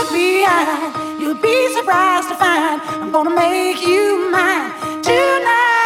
look behind, you'll be surprised to find I'm gonna make you mine tonight.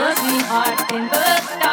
must be in the dark.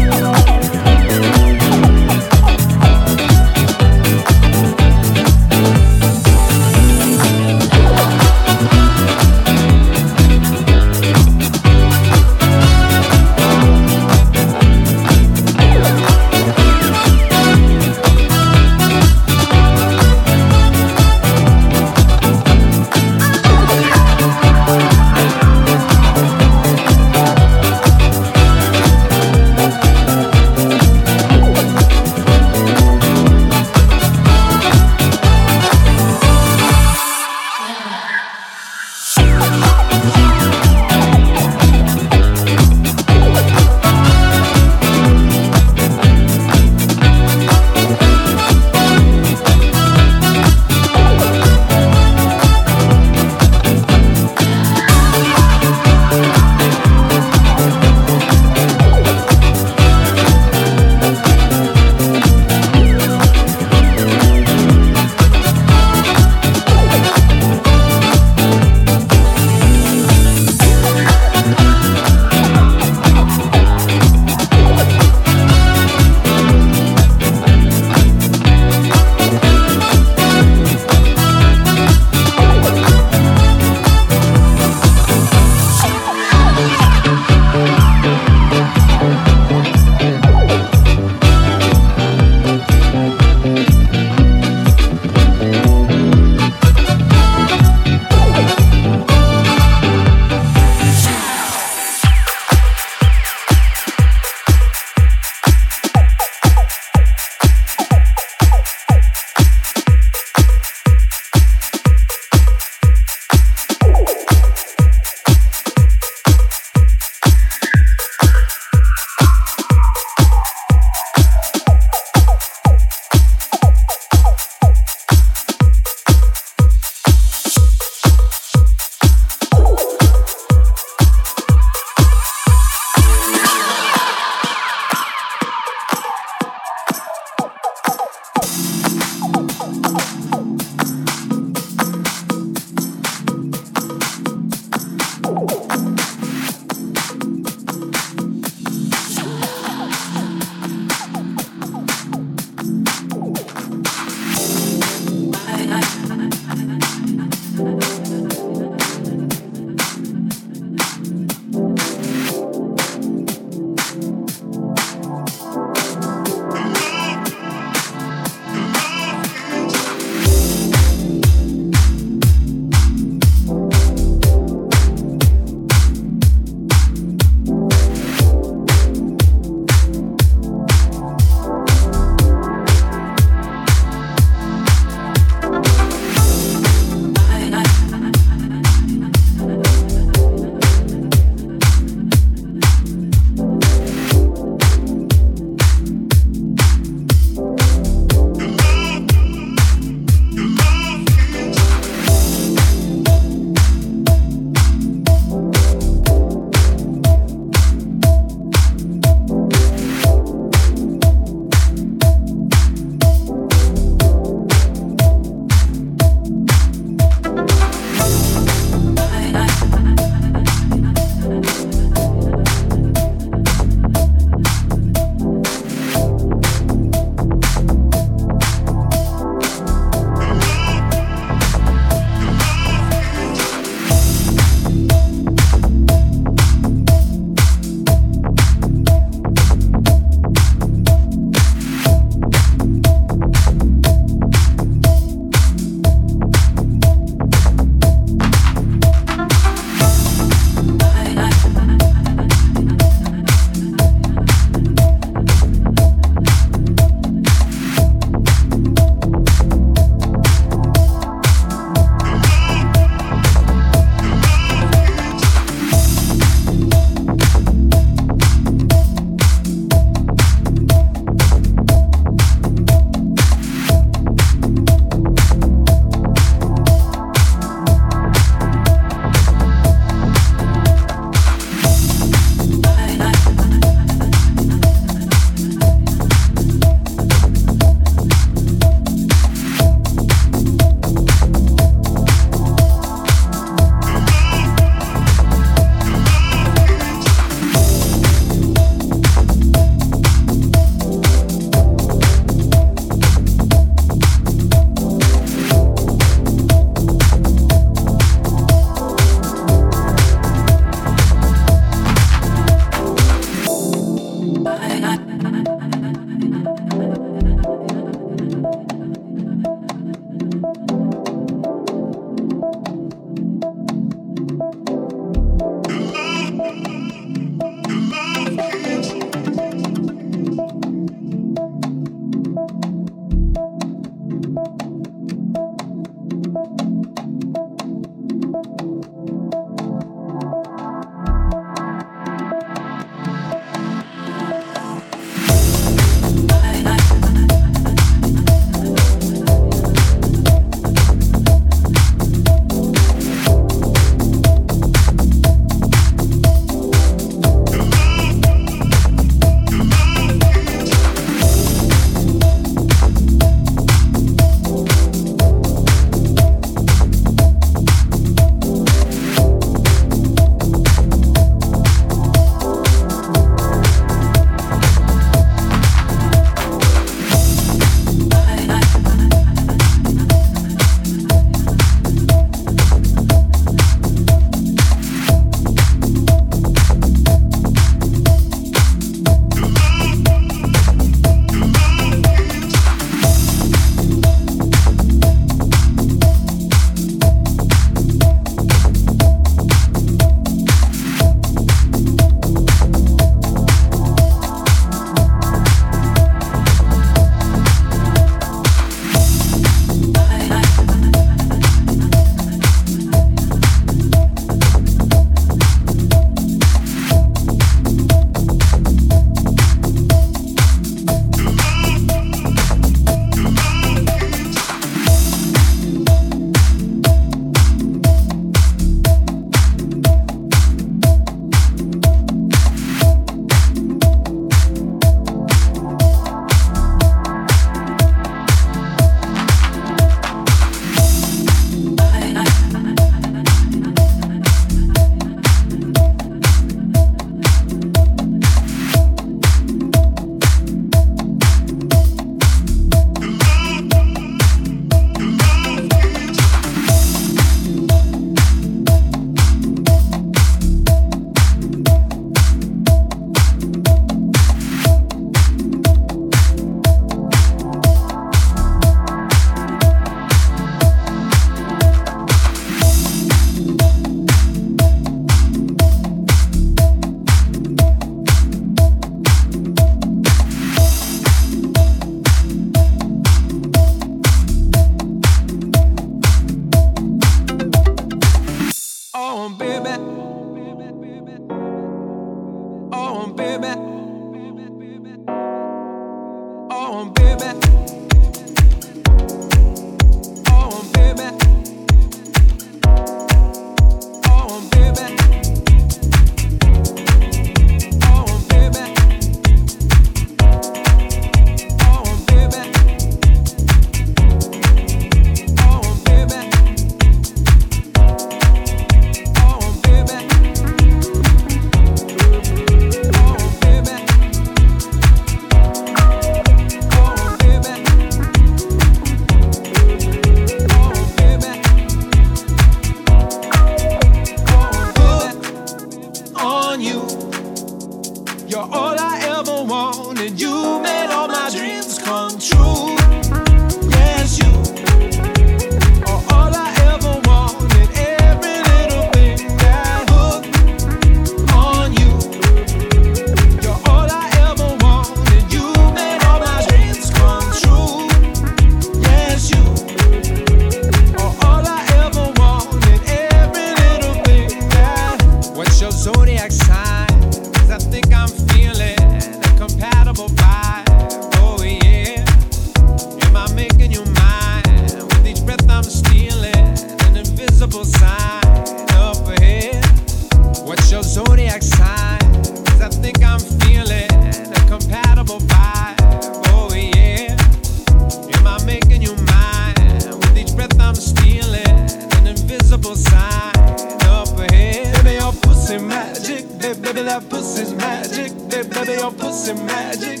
pussy magic.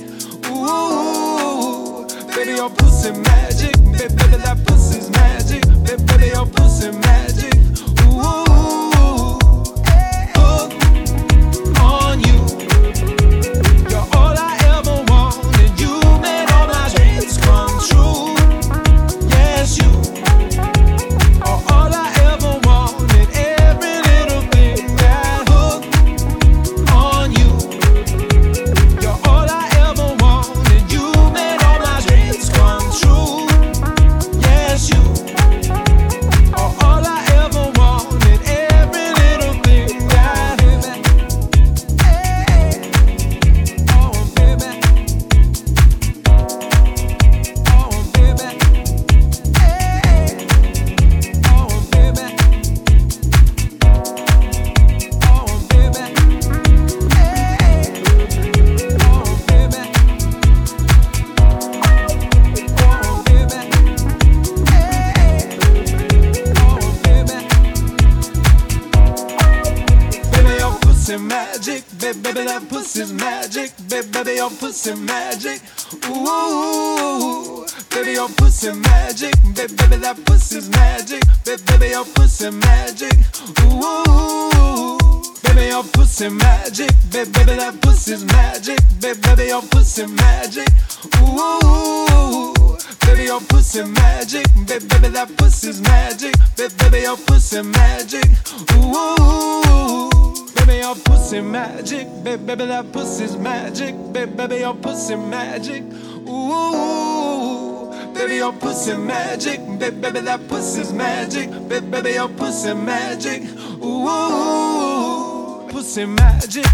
Ooh, baby, your pussy magic. magic, baby, baby that pussy's magic, baby, baby your pussy magic. Ooh, baby your pussy magic, baby, baby that pussy's magic, baby, baby your pussy magic. Ooh, pussy magic.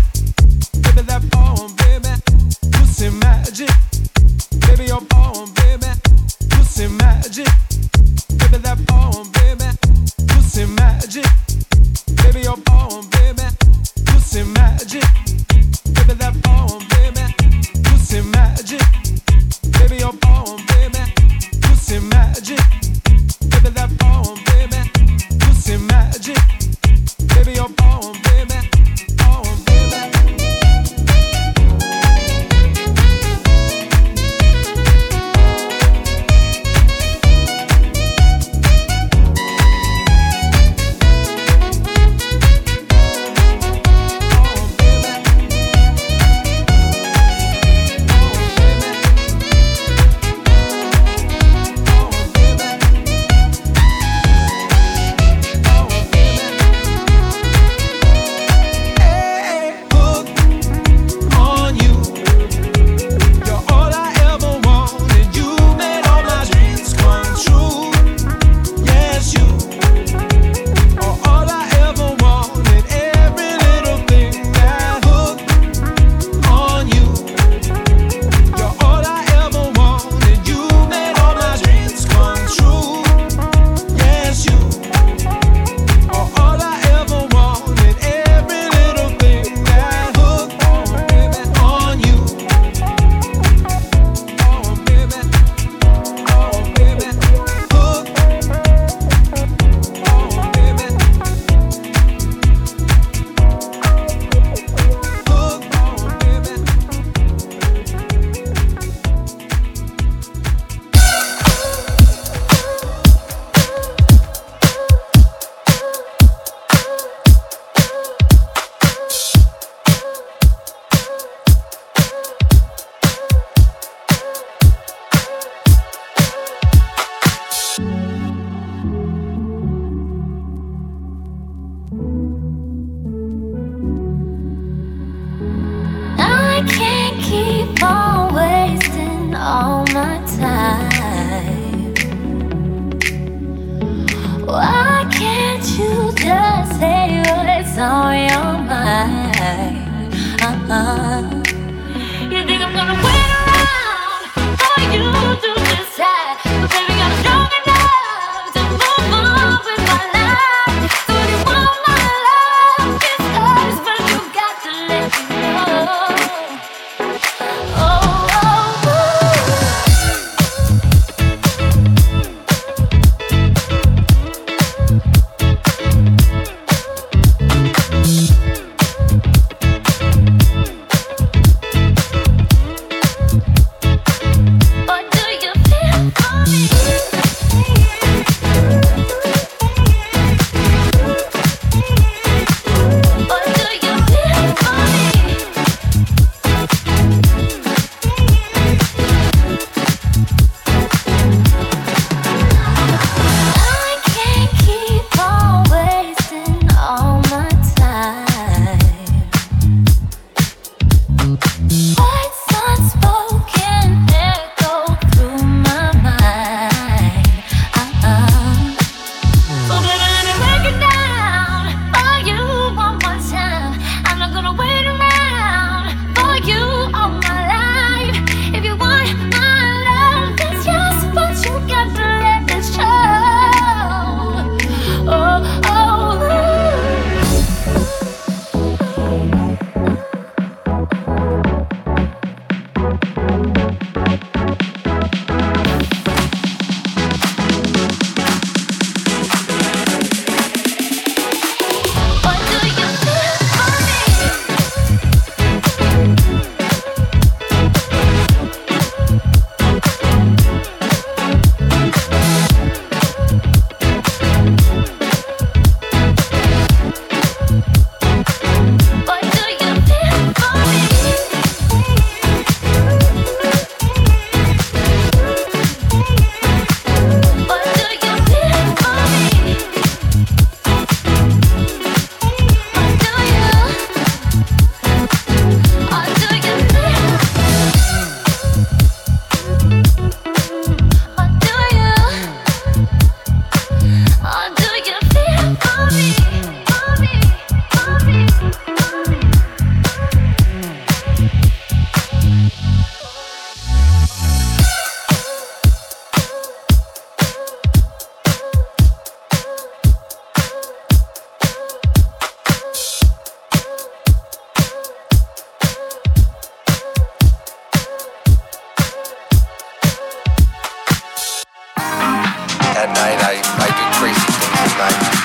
at night. I, I do crazy things at night.